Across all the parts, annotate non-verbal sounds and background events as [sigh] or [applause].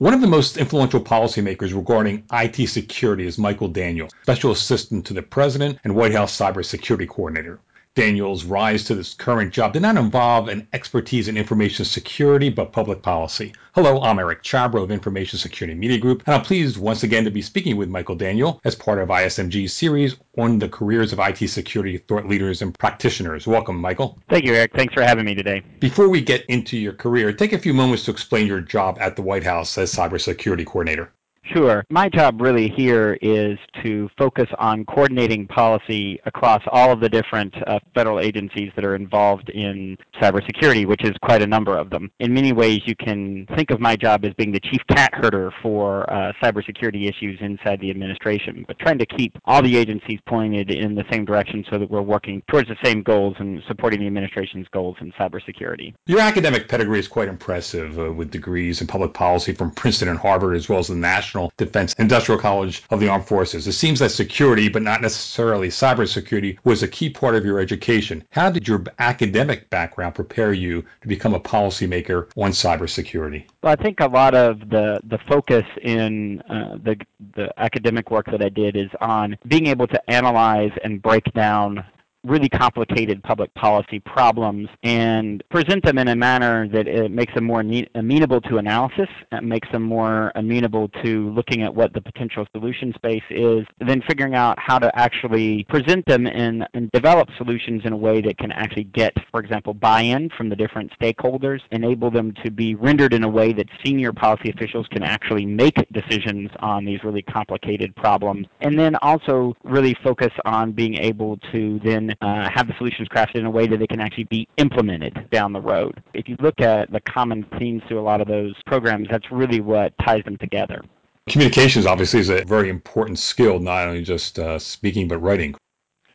One of the most influential policymakers regarding IT security is Michael Daniel, Special Assistant to the President and White House Cybersecurity Coordinator. Daniel's rise to this current job did not involve an expertise in information security, but public policy. Hello, I'm Eric Chabrow of Information Security Media Group, and I'm pleased once again to be speaking with Michael Daniel as part of ISMG's series on the careers of IT security thought leaders and practitioners. Welcome, Michael. Thank you, Eric. Thanks for having me today. Before we get into your career, take a few moments to explain your job at the White House as Cybersecurity Coordinator. Sure. My job really here is to focus on coordinating policy across all of the different uh, federal agencies that are involved in cybersecurity, which is quite a number of them. In many ways, you can think of my job as being the chief cat herder for uh, cybersecurity issues inside the administration, but trying to keep all the agencies pointed in the same direction so that we're working towards the same goals and supporting the administration's goals in cybersecurity. Your academic pedigree is quite impressive uh, with degrees in public policy from Princeton and Harvard, as well as the National National Defense Industrial College of the Armed Forces. It seems that security, but not necessarily cybersecurity, was a key part of your education. How did your academic background prepare you to become a policymaker on cybersecurity? Well, I think a lot of the, the focus in uh, the, the academic work that I did is on being able to analyze and break down really complicated public policy problems and present them in a manner that makes them more amenable to analysis, makes them more amenable to looking at what the potential solution space is, then figuring out how to actually present them in, and develop solutions in a way that can actually get, for example, buy-in from the different stakeholders, enable them to be rendered in a way that senior policy officials can actually make decisions on these really complicated problems, and then also really focus on being able to then uh, have the solutions crafted in a way that they can actually be implemented down the road. If you look at the common themes to a lot of those programs, that's really what ties them together. Communications obviously is a very important skill, not only just uh, speaking but writing.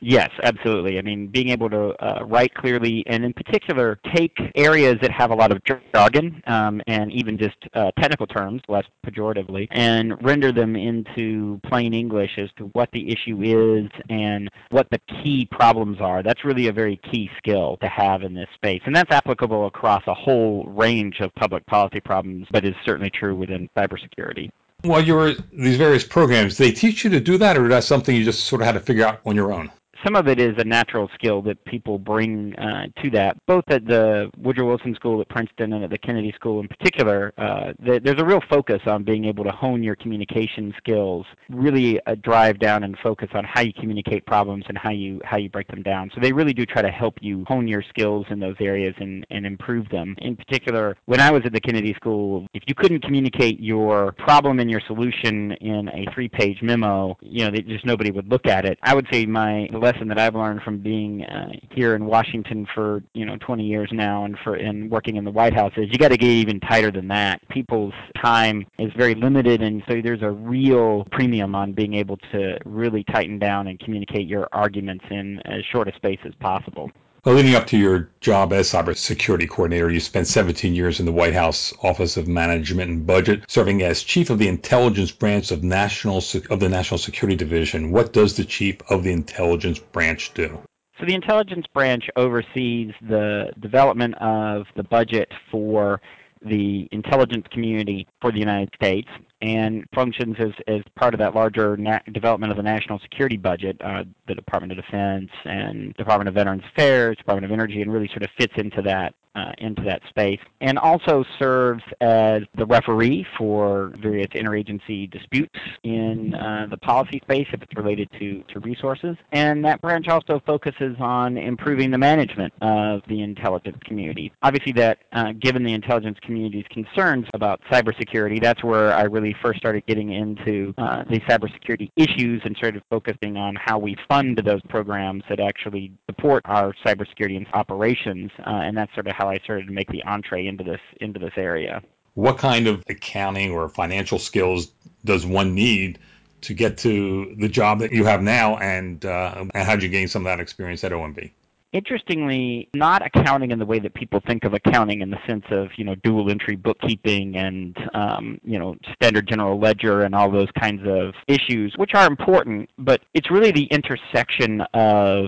Yes, absolutely. I mean, being able to uh, write clearly, and in particular, take areas that have a lot of jargon um, and even just uh, technical terms, less pejoratively, and render them into plain English as to what the issue is and what the key problems are. That's really a very key skill to have in this space, and that's applicable across a whole range of public policy problems, but is certainly true within cybersecurity. While you were these various programs, they teach you to do that, or that's something you just sort of had to figure out on your own? Some of it is a natural skill that people bring uh, to that, both at the Woodrow Wilson School at Princeton and at the Kennedy School in particular. Uh, the, there's a real focus on being able to hone your communication skills, really uh, drive down and focus on how you communicate problems and how you how you break them down. So they really do try to help you hone your skills in those areas and, and improve them. In particular, when I was at the Kennedy School, if you couldn't communicate your problem and your solution in a three-page memo, you know, just nobody would look at it. I would say my lesson that I've learned from being uh, here in Washington for you know 20 years now and for and working in the White House is you got to get even tighter than that. People's time is very limited, and so there's a real premium on being able to really tighten down and communicate your arguments in as short a space as possible. Well, leading up to your job as cybersecurity coordinator, you spent 17 years in the White House Office of Management and Budget, serving as chief of the intelligence branch of national of the National Security Division. What does the chief of the intelligence branch do? So the intelligence branch oversees the development of the budget for the intelligence community for the United States and functions as, as part of that larger development of the national security budget, uh, the Department of Defense and Department of Veterans Affairs, Department of Energy, and really sort of fits into that uh, into that space, and also serves as the referee for various interagency disputes in uh, the policy space if it's related to, to resources. And that branch also focuses on improving the management of the intelligence community. Obviously, that uh, given the intelligence community's concerns about cybersecurity, that's where I really first started getting into uh, the cybersecurity issues and started focusing on how we fund those programs that actually support our cybersecurity operations, uh, and that's sort of how how I started to make the entree into this into this area. What kind of accounting or financial skills does one need to get to the job that you have now, and uh, and how did you gain some of that experience at OMB? interestingly, not accounting in the way that people think of accounting in the sense of you know dual entry bookkeeping and um, you know standard general ledger and all those kinds of issues, which are important. But it's really the intersection of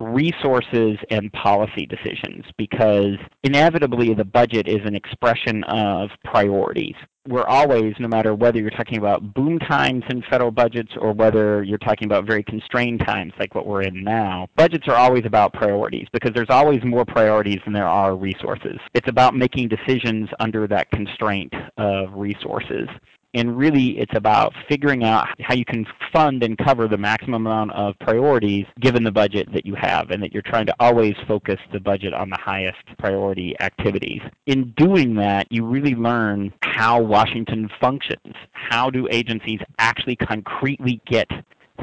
resources and policy decisions because inevitably the budget is an expression of priorities. we're always, no matter whether you're talking about boom times in federal budgets or whether you're talking about very constrained times like what we're in now, budgets are always about priorities because there's always more priorities than there are resources. It's about making decisions under that constraint of resources. And really, it's about figuring out how you can fund and cover the maximum amount of priorities given the budget that you have, and that you're trying to always focus the budget on the highest priority activities. In doing that, you really learn how Washington functions. How do agencies actually concretely get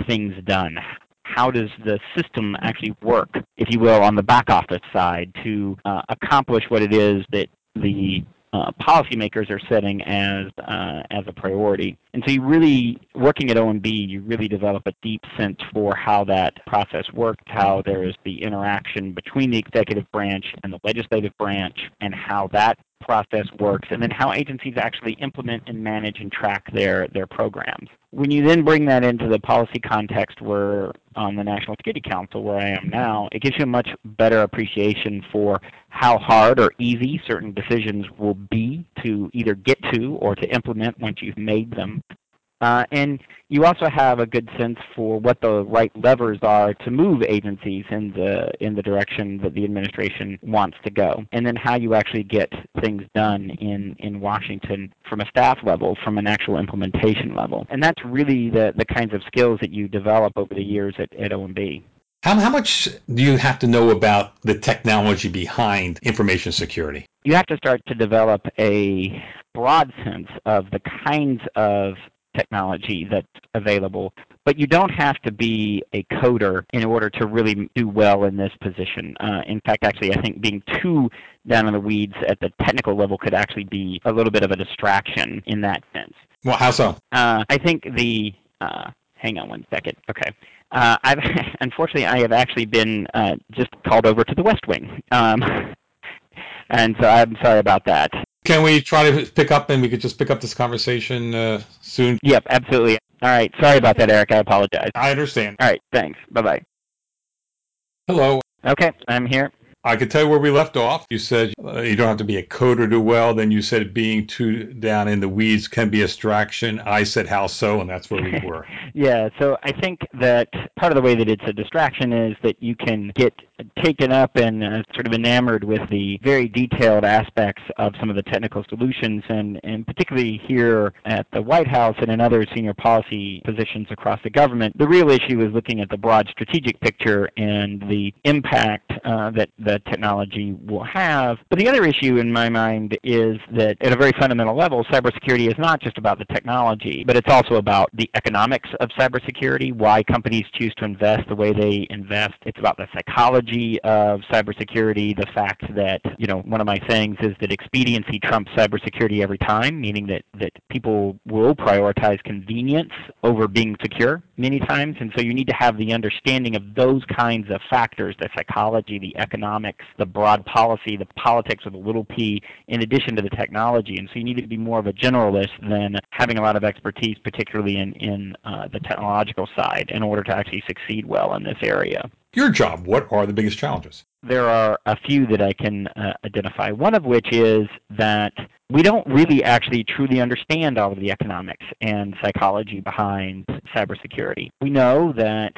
things done? how does the system actually work, if you will, on the back office side to uh, accomplish what it is that the uh, policymakers are setting as uh, as a priority. And so you really, working at OMB, you really develop a deep sense for how that process works, how there is the interaction between the executive branch and the legislative branch, and how that process works, and then how agencies actually implement and manage and track their, their programs. When you then bring that into the policy context where on the National Security Council, where I am now, it gives you a much better appreciation for how hard or easy certain decisions will be to either get to or to implement once you've made them. Uh, and you also have a good sense for what the right levers are to move agencies in the in the direction that the administration wants to go, and then how you actually get things done in in Washington from a staff level, from an actual implementation level, and that's really the the kinds of skills that you develop over the years at, at OMB. How, how much do you have to know about the technology behind information security? You have to start to develop a broad sense of the kinds of technology that's available. But you don't have to be a coder in order to really do well in this position. Uh, in fact, actually, I think being too down in the weeds at the technical level could actually be a little bit of a distraction in that sense. Well, how so? Uh, I think the uh, hang on one second. Okay. Uh, I've [laughs] unfortunately I have actually been uh, just called over to the West Wing, um, [laughs] and so I'm sorry about that. Can we try to pick up and we could just pick up this conversation uh, soon? Yep, absolutely. All right. Sorry about that, Eric. I apologize. I understand. All right. Thanks. Bye bye. Hello. Okay, I'm here. I could tell you where we left off. You said uh, you don't have to be a coder to do well. Then you said being too down in the weeds can be a distraction. I said how so, and that's where we [laughs] were. yeah, so I think that part of the way that it's a distraction is that you can get taken up and uh, sort of enamored with the very detailed aspects of some of the technical solutions, and, and particularly here at the White House and in other senior policy positions across the government, the real issue is looking at the broad strategic picture and the impact uh, that the technology will have. But the other issue in my mind is that at a very fundamental level, cybersecurity is not just about the technology, but it's also about the economics of cybersecurity, why companies choose to invest the way they invest. It's about the psychology of cybersecurity, the fact that, you know, one of my sayings is that expediency trumps cybersecurity every time, meaning that, that people will prioritize convenience over being secure many times. And so you need to have the understanding of those kinds of factors, the psychology, the economics, the broad policy, the politics with a little p, in addition to the technology. And so you need to be more of a generalist than having a lot of expertise, particularly in, in uh, the technological side, in order to actually succeed well in this area your job, what are the biggest challenges? There are a few that I can uh, identify. One of which is that we don't really actually truly understand all of the economics and psychology behind cybersecurity. We know that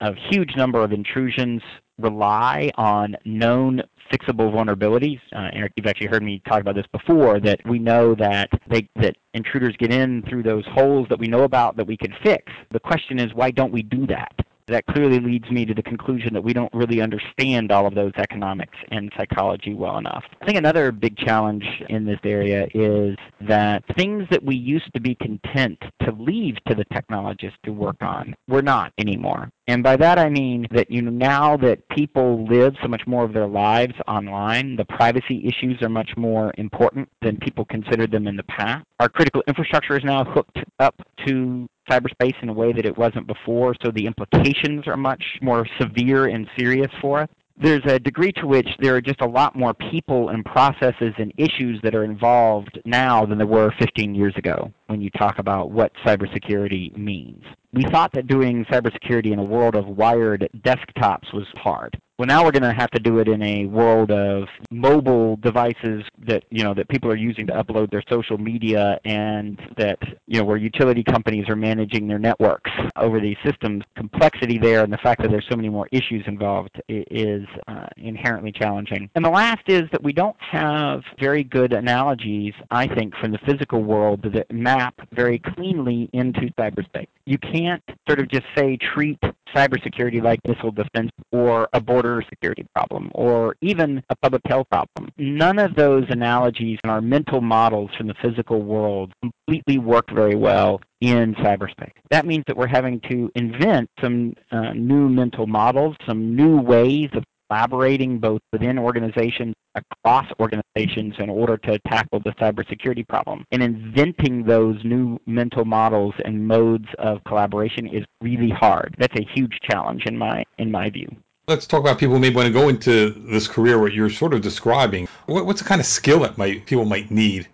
a huge number of intrusions rely on known fixable vulnerabilities. Uh, Eric, you've actually heard me talk about this before. That we know that they, that intruders get in through those holes that we know about that we can fix. The question is, why don't we do that? that clearly leads me to the conclusion that we don't really understand all of those economics and psychology well enough. I think another big challenge in this area is that things that we used to be content to leave to the technologists to work on, we're not anymore. And by that I mean that you know now that people live so much more of their lives online, the privacy issues are much more important than people considered them in the past. Our critical infrastructure is now hooked up to cyberspace in a way that it wasn't before, so the implications are much more severe and serious for us. There's a degree to which there are just a lot more people and processes and issues that are involved now than there were 15 years ago when you talk about what cybersecurity means. We thought that doing cybersecurity in a world of wired desktops was hard. Well now we're going to have to do it in a world of mobile devices that you know that people are using to upload their social media and that you know where utility companies are managing their networks over these systems. Complexity there and the fact that there's so many more issues involved is uh, inherently challenging. And the last is that we don't have very good analogies i think from the physical world that map very cleanly into cyberspace. You can't sort of just say treat cybersecurity like missile defense or a border security problem or even a public health problem. None of those analogies and our mental models from the physical world completely work very well in cyberspace. That means that we're having to invent some uh, new mental models, some new ways of collaborating both within organizations, across organizations in order to tackle the cybersecurity problem. And inventing those new mental models and modes of collaboration is really hard. That's a huge challenge in my in my view. Let's talk about people who may want to go into this career, what you're sort of describing. What's the kind of skill that might people might need?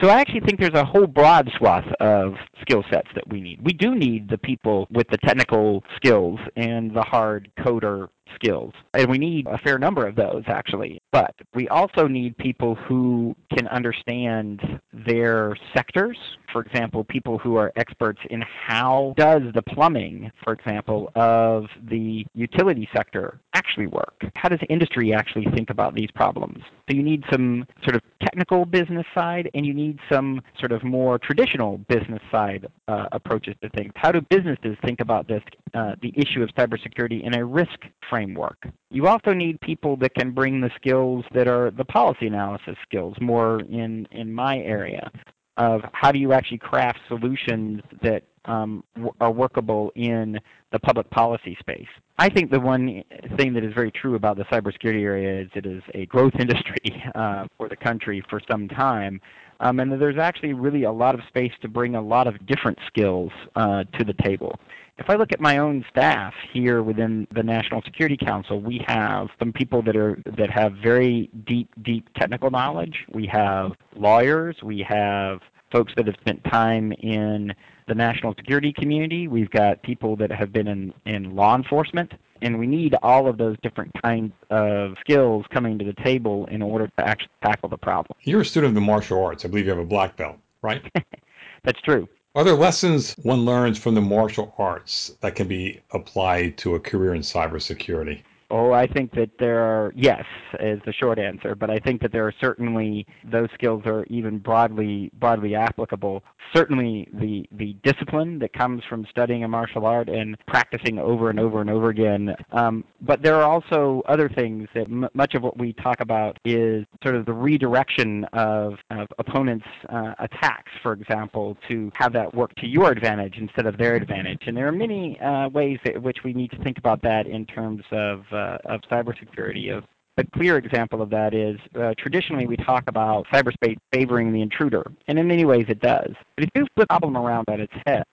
So I actually think there's a whole broad swath of skill sets that we need. We do need the people with the technical skills and the hard coder skills. And we need a fair number of those, actually. But we also need people who can understand their sectors. For example, people who are experts in how does the plumbing, for example, of the utility sector actually work? How does industry actually think about these problems? So you need some sort of technical business side and you need some sort of more traditional business side uh, approaches to things. How do businesses think about this, uh, the issue of cybersecurity in a risk framework. You also need people that can bring the skills that are the policy analysis skills, more in, in my area of how do you actually craft solutions that um, are workable in the public policy space. I think the one thing that is very true about the cybersecurity area is it is a growth [laughs] industry uh, for the country for some time. Um, and there's actually really a lot of space to bring a lot of different skills uh, to the table. If I look at my own staff here within the National Security Council, we have some people that are that have very deep, deep technical knowledge. We have lawyers. We have folks that have spent time in the national security community. We've got people that have been in, in law enforcement. And we need all of those different kinds of skills coming to the table in order to actually tackle the problem. You're a student of the martial arts. I believe you have a black belt, right? [laughs] That's true. Are there lessons one learns from the martial arts that can be applied to a career in cybersecurity? Oh, I think that there are, yes, is the short answer, but I think that there are certainly, those skills are even broadly, broadly applicable. Certainly the, the discipline that comes from studying a martial art and practicing over and over and over again. Um, but there are also other things that m- much of what we talk about is sort of the redirection of, of opponents' uh, attacks, for example, to have that work to your advantage instead of their advantage. And there are many uh, ways in which we need to think about that in terms of uh, uh, of cybersecurity. Of a clear example of that is uh, traditionally we talk about cyberspace favoring the intruder, and in many ways it does. But if you flip the problem around on its head,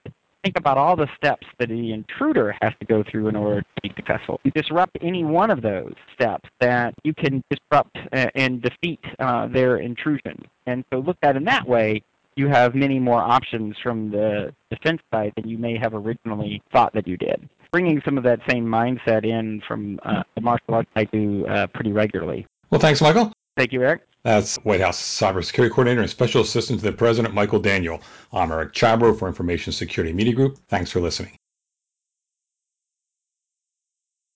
think about all the steps that the intruder has to go through in order to be successful. You disrupt any one of those steps that you can disrupt uh, and defeat uh, their intrusion. And so looked at it in that way, you have many more options from the defense side than you may have originally thought that you did bringing some of that same mindset in from uh, the martial arts I do uh, pretty regularly. Well, thanks, Michael. Thank you, Eric. That's White House Cybersecurity Coordinator and Special Assistant to the President, Michael Daniel. I'm Eric Chabrow for Information Security Media Group. Thanks for listening.